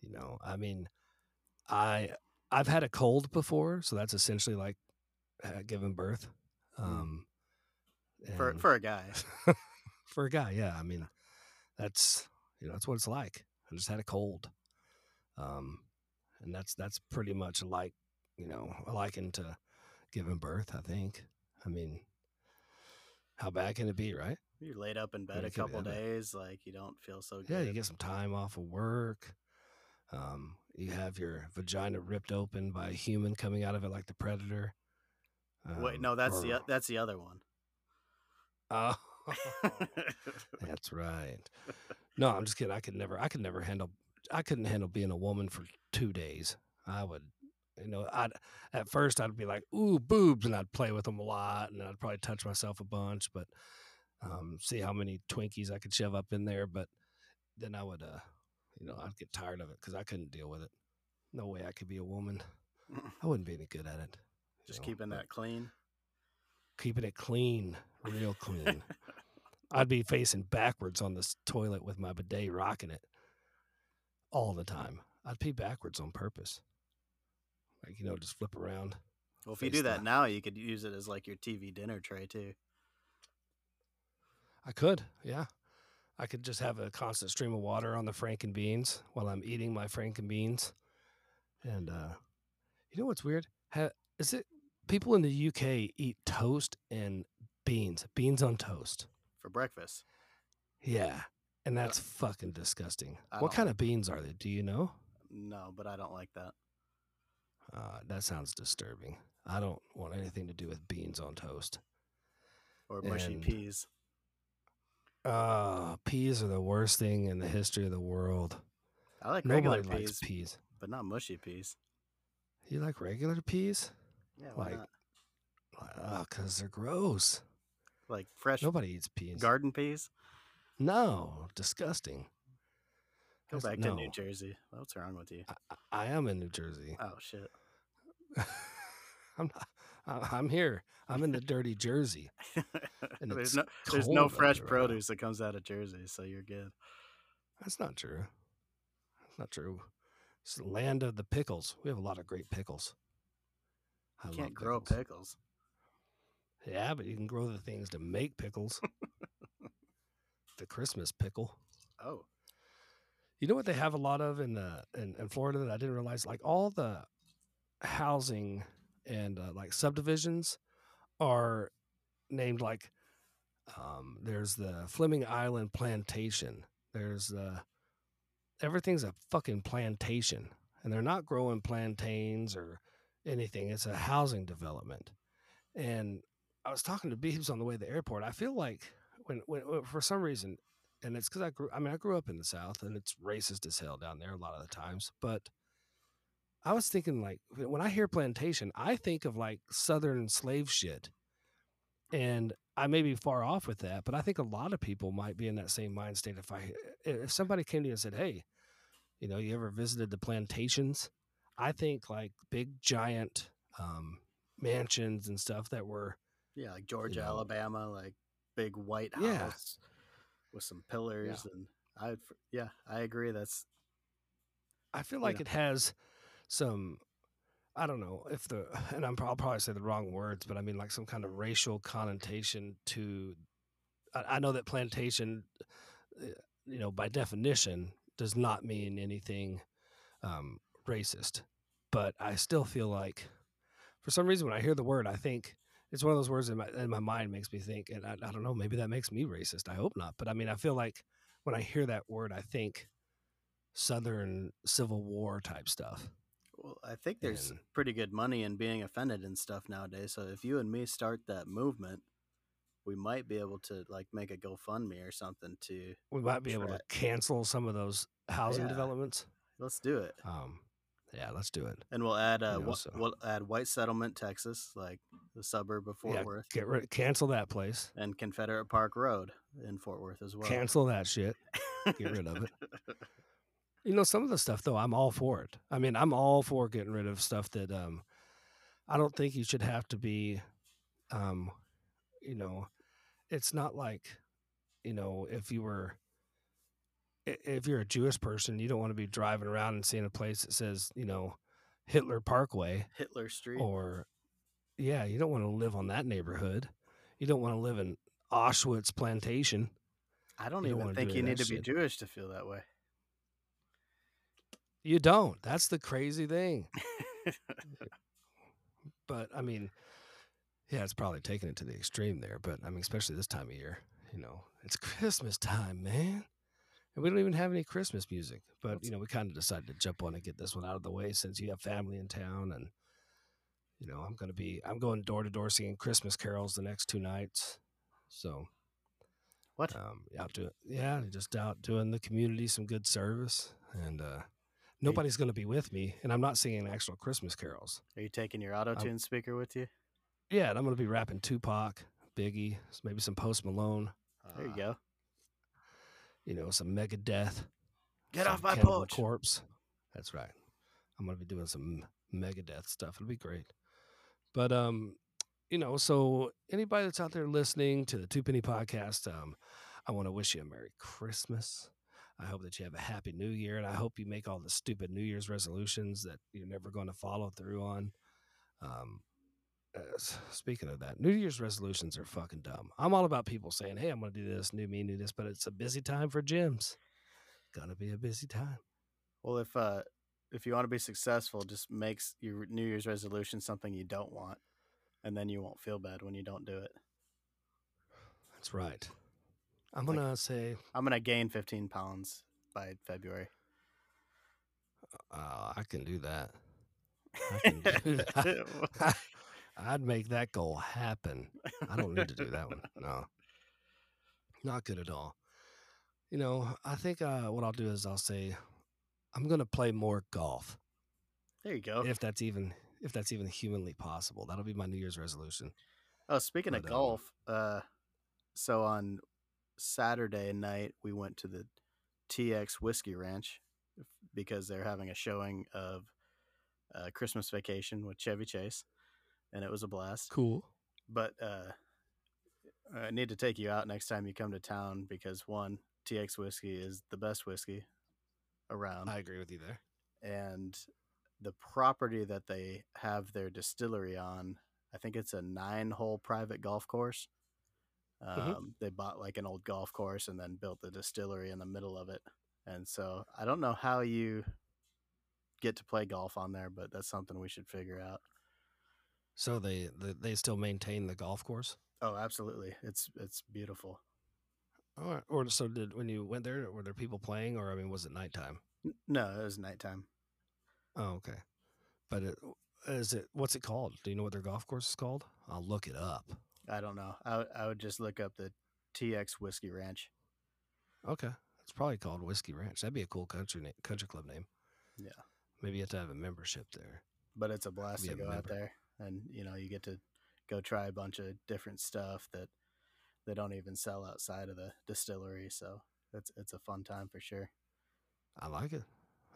You know, I mean, I I've had a cold before, so that's essentially like uh, giving birth. Um, for for a guy. for a guy, yeah. I mean, that's you know that's what it's like. I just had a cold, um, and that's that's pretty much like you know a liken to giving birth. I think. I mean, how bad can it be, right? You're laid up in bed Yeah, a couple days, like you don't feel so good. Yeah, you get some time off of work. Um, you have your vagina ripped open by a human coming out of it like the predator. Wait, Um, no, that's the or- o- that's the other one. Oh, that's right. No, I'm just kidding. I could never. I could never handle. I couldn't handle being a woman for two days. I would, you know, I'd at first I'd be like, "Ooh, boobs," and I'd play with them a lot, and I'd probably touch myself a bunch, but um, see how many Twinkies I could shove up in there. But then I would, uh, you know, I'd get tired of it because I couldn't deal with it. No way I could be a woman. I wouldn't be any good at it. Just know, keeping that clean. keeping it clean, real clean. I'd be facing backwards on this toilet with my bidet rocking it all the time. I'd pee backwards on purpose. Like, you know, just flip around. Well, if you do that now, you could use it as like your TV dinner tray too. I could, yeah. I could just have a constant stream of water on the Franken beans while I'm eating my Franken beans. And uh you know what's weird? Ha, is it people in the UK eat toast and beans, beans on toast? for breakfast. Yeah. And that's fucking disgusting. I What don't kind of beans are they? Do you know? No, but I don't like that. Uh, that sounds disturbing. I don't want anything to do with beans on toast. Or mushy And- peas. Uh, peas are the worst thing in the history of the world. I like Nobody regular likes peas, peas. but not mushy peas. You like regular peas? Yeah, why Like- not? Because they're gross. Like fresh Nobody eats peas. garden peas. No, disgusting. Go back to New. Jersey. What's wrong with you? I, I am in New Jersey. Oh shit. I'm not, I'm here. I'm in the dirty Jersey. And there's no there's no fresh here right produce that comes out of Jersey, so you're good. That's not true. That's not true. It's the land of the pickles. We have a lot of great pickles. I You love can't grow pickles. pickles. Yeah, but you can grow the things to make pickles. the Christmas pickle. Oh, You know what they have a lot of in the in, in Florida that I didn't realize? Like all the housing and uh, like subdivisions are named like um, there's the Fleming Island Plantation. There's the everything's a fucking plantation, and they're not growing plantains or anything. It's a housing development. And I was talking to Beebs on the way to the airport. I feel like when, when for some reason and it's because I grew. I mean, I grew up in the South, and it's racist as hell down there a lot of the times. But I was thinking, like, when I hear plantation, I think of like Southern slave shit, and I may be far off with that, but I think a lot of people might be in that same mind state. If I, if somebody came to you and said, "Hey, you know, you ever visited the plantations?" I think like big giant um, mansions and stuff that were yeah, like Georgia, know. Alabama, like big white house Yeah. with some pillars, and I, yeah, I agree. That's I feel like know. it has some. I don't know if the, and I'm, I'll probably say the wrong words, but I mean like some kind of racial connotation to. I, I know that plantation, uh, you know, by definition, does not mean anything um, racist, but I still feel like, for some reason, when I hear the word, I think it's one of those words in my in my mind makes me think, and I, I don't know, maybe that makes me racist. I hope not, but I mean, I feel like when I hear that word, I think Southern Civil War type stuff. well, I think there's And- pretty good money in being offended and stuff nowadays. So if you and me start that movement, we might be able to like make a GoFundMe or something to We might be able to cancel some of those housing Yeah. developments. let's do it. Um, yeah, let's do it. And we'll add uh know, Wha- so- we'll add White Settlement, Texas, like the suburb of Fort yeah, Worth, get rid, cancel that place. and Confederate Park Road in Fort Worth as well. Cancel that shit. get rid of it. You know, some of the stuff though, I'm all for it. I mean, I'm all for getting rid of stuff that um I don't think you should have to be um you know, it's not like, you know, if you were if you're a Jewish person, you don't want to be driving around and seeing a place that says, you know, Hitler Parkway Hitler Street. or yeah, you don't want to live on that neighborhood. You don't want to live in Auschwitz plantation. I don't you don't even think do you need to be. Jewish to feel that way. You don't. That's the crazy thing. but I mean, yeah, it's probably taking it to the extreme there. But I mean, especially this time of year, you know, it's Christmas time, man, and we don't even have any Christmas music. But you know, we kind of decided to jump on and get this one out of the way since you have family in town, and you know, I'm gonna be I'm going door to door singing Christmas carols the next two nights. So What? um, out to yeah, just out doing the community some good service, and uh, nobody's going to be with me, and I'm not singing actual Christmas carols. Are you taking your auto tune speaker with you? Yeah, and I'm going to be rapping Tupac, Biggie, maybe some Post Malone. There you uh, go. You know, some Megadeth. Get some off my Cannibal porch. Corpse. That's right. I'm going to be doing some Megadeth stuff. It'll be great. But um, you know, so anybody that's out there listening to the Two Penny Podcast, um, I want to wish you a Merry Christmas. I hope that you have a happy New Year, and I hope you make all the stupid New Year's resolutions that you're never going to follow through on. Um, speaking of that, New Year's resolutions are fucking dumb. I'm all about people saying, "Hey, I'm going to do this, new me, new this," but it's a busy time for gyms. Gonna be a busy time. Well, if uh, if you want to be successful, just makes your New Year's resolution something you don't want, and then you won't feel bad when you don't do it. That's right. I'm Like- gonna say I'm gonna gain 15 pounds by February. uh, I can do that. I can do that. I'd make that goal happen. I don't need to do that one. No, not good at all. You know, I think uh, what I'll do is I'll say I'm gonna play more golf there you go. if that's even if that's even humanly possible. That'll be my New Year's resolution. Oh, speaking of But, um, golf, uh, so on Saturday night we went to the TX Whiskey Ranch because they're having a showing of uh, Christmas Vacation with Chevy Chase, and it was a blast. Cool. But uh, I need to take you out next time you come to town because one, TX Whiskey is the best whiskey around, I agree with you there. and the property that they have their distillery on, I think it's a nine-hole private golf course. Um, Mhm. They bought like an old golf course and then built the distillery in the middle of it. And so I don't know how you get to play golf on there, but that's something we should figure out. So they they, they still maintain the golf course. Oh, absolutely. It's it's beautiful. All right. Or so did when you went there? Were there people playing, or I mean, was it nighttime? No, it was nighttime. Oh, okay. But it, is it? What's it called? Do you know what their golf course is called? I'll look it up. I don't know. I, would- I would just look up the TX Whiskey Ranch. Okay, it's probably called Whiskey Ranch. That'd be a cool country name, country club name. Yeah. Maybe you have to have a membership there. but it's a blast to go out there and you know you get to go try a bunch of different stuff that they don't even sell outside of the distillery so it's it's a fun time for sure I like it.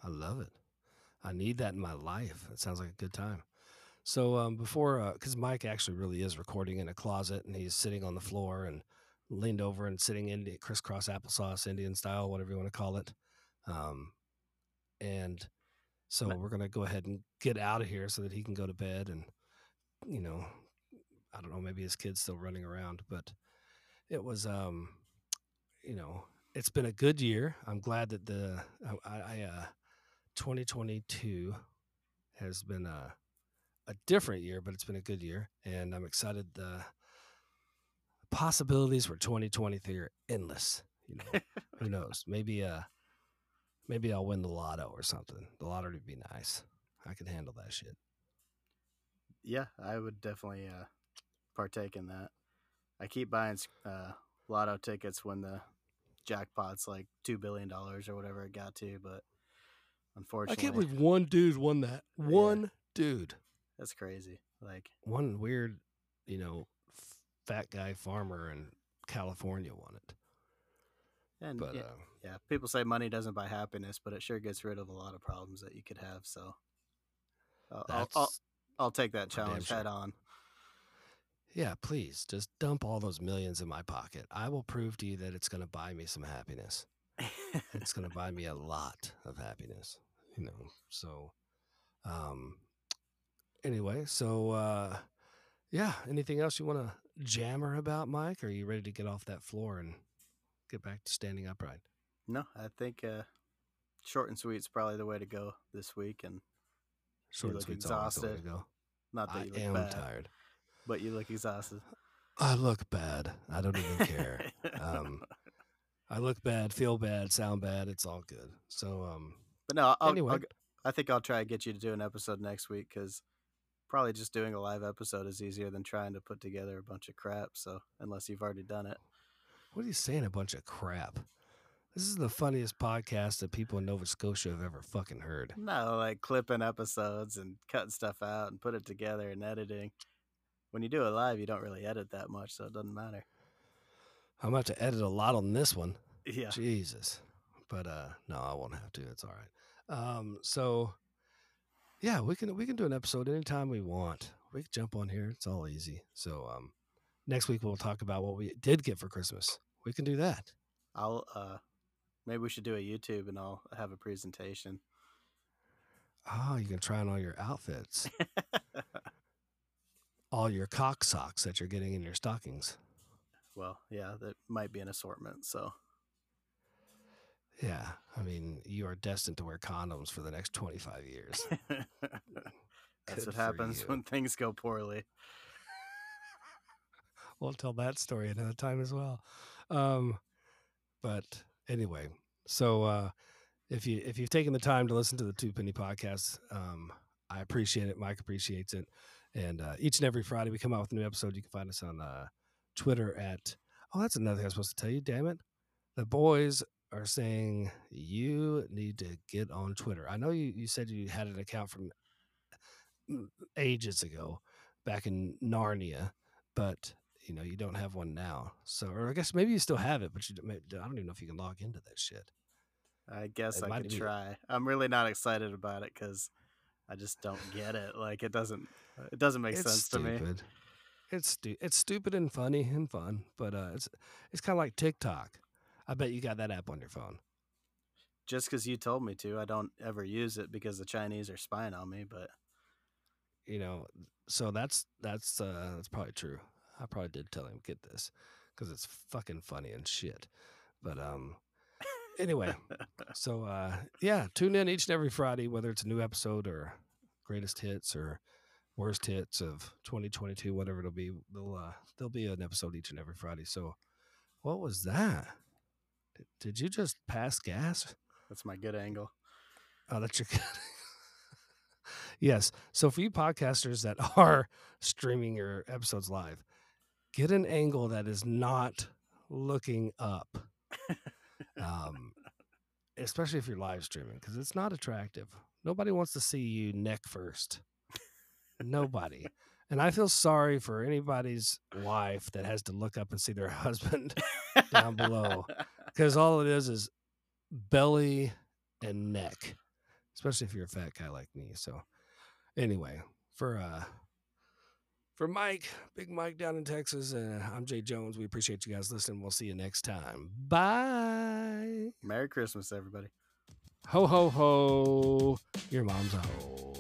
I love it. I need that in my life. It sounds like a good time. So um, before, because Mike actually really is recording in a closet, and he's sitting on the floor and leaned over and sitting in crisscross applesauce Indian style, whatever you want to call it. Um, and so we're gonna go ahead and get out of here so that he can go to bed, and you know, I don't know, maybe his kid's still running around, but it was, um, you know, it's been a good year. I'm glad that the I, I uh, 2022 has been a a different year, but it's been a good year, and I'm excited. The possibilities for 2023 are endless. You know, who knows? Maybe uh, maybe I'll win the lotto or something. The lottery would be nice. I can handle that shit. Yeah i would definitely uh partake in that I keep buying uh, lotto tickets when the jackpot's like two billion dollars or whatever it got to, but unfortunately, I can't believe one dude won that. One dude. that's crazy. Like, One weird, you know, fat guy farmer in California won it. and But yeah, uh, yeah, people say money doesn't buy happiness, but it sure gets rid of a lot of problems that you could have. So, I'll, I'll, that's I'll, take that challenge sure. head on. yeah. Please just dump all those millions in my pocket. I will prove to you that it's going to buy me some happiness. it's going to buy me a lot of happiness you know so um anyway so uh yeah anything else you want to jammer about mike or are you ready to get off that floor and get back to standing upright no, I think uh, short and sweet is probably the way to go this week, and short and look sweet's always the way to exhausted. not that i you look am bad, tired but you look exhausted. i look bad i don't even care um i look bad feel bad sound bad it's all good so um But no, I'll, anyway. I'll, I think I'll try to get you to do an episode next week because probably just doing a live episode is easier than trying to put together a bunch of crap. So unless you've already done it, what are you saying a bunch of crap this is the funniest podcast that people in nova scotia have ever fucking heard no, like clipping episodes and cutting stuff out and put it together and editing. When you do it live, you don't really edit that much, so it doesn't matter. I'm about to edit a lot on this one. Yeah, Jesus. But uh no, I won't have to. It's all right. Um so yeah, we can we can do an episode anytime we want. We can jump on here. It's all easy. So um next week we'll talk about what we did get for Christmas. We can do that. I'll. uh Maybe we should do a YouTube and I'll have a presentation. Oh, you can try on all your outfits. all your cock socks that you're getting in your stockings. well, yeah, that might be an assortment. So Yeah. I mean, you are destined to wear condoms for the next 25 years. that's Good what happens you. when things go poorly. we'll tell that story another time as well. Um, but anyway, so uh, if you if you've taken the time to listen to the Two Penny Podcast, um, I appreciate it. Mike appreciates it, and uh, each and every Friday we come out with a new episode. You can find us on uh, Twitter at oh, that's another thing I was supposed to tell you. Damn it, the boys are saying you need to get on Twitter. I know you you said you had an account from mm, ages ago, back in Narnia, but you know you don't have one now. So, or I guess maybe you still have it, but you don't, I don't even know if you can log into that shit. I guess It I could be- try. I'm really not excited about it because I just don't get it. Like it doesn't. It doesn't make it's sense to me. It's stu- it's stupid and funny and fun, but uh, it's it's kind of like TikTok. I bet you got that app on your phone. Just because you told me to, I don't ever use it because the Chinese are spying on me. But You know, so that's that's uh, that's probably true. I probably did tell him get this because it's fucking funny and shit. But um, anyway, so uh, yeah, tune in each and every Friday, whether it's a new episode or greatest hits or worst hits of 2022, whatever it'll be. There'll uh, there'll be an episode each and every Friday. So, what was that? Did, did you just pass gas? that's my good angle. Oh, that's your. Good. yes. So for you podcasters that are streaming your episodes live, get an angle that is not looking up. um, especially if you're live streaming, because it's not attractive. Nobody wants to see you neck first. Nobody. And I feel sorry for anybody's wife that has to look up and see their husband down below because all it is is belly and neck, especially if you're a fat guy like me. So, anyway, for uh, for Mike, Big Mike down in Texas, uh, I'm Jay Jones. We appreciate you guys listening. We'll see you next time. Bye. Merry Christmas, everybody. Ho ho ho. Your mom's a hoe.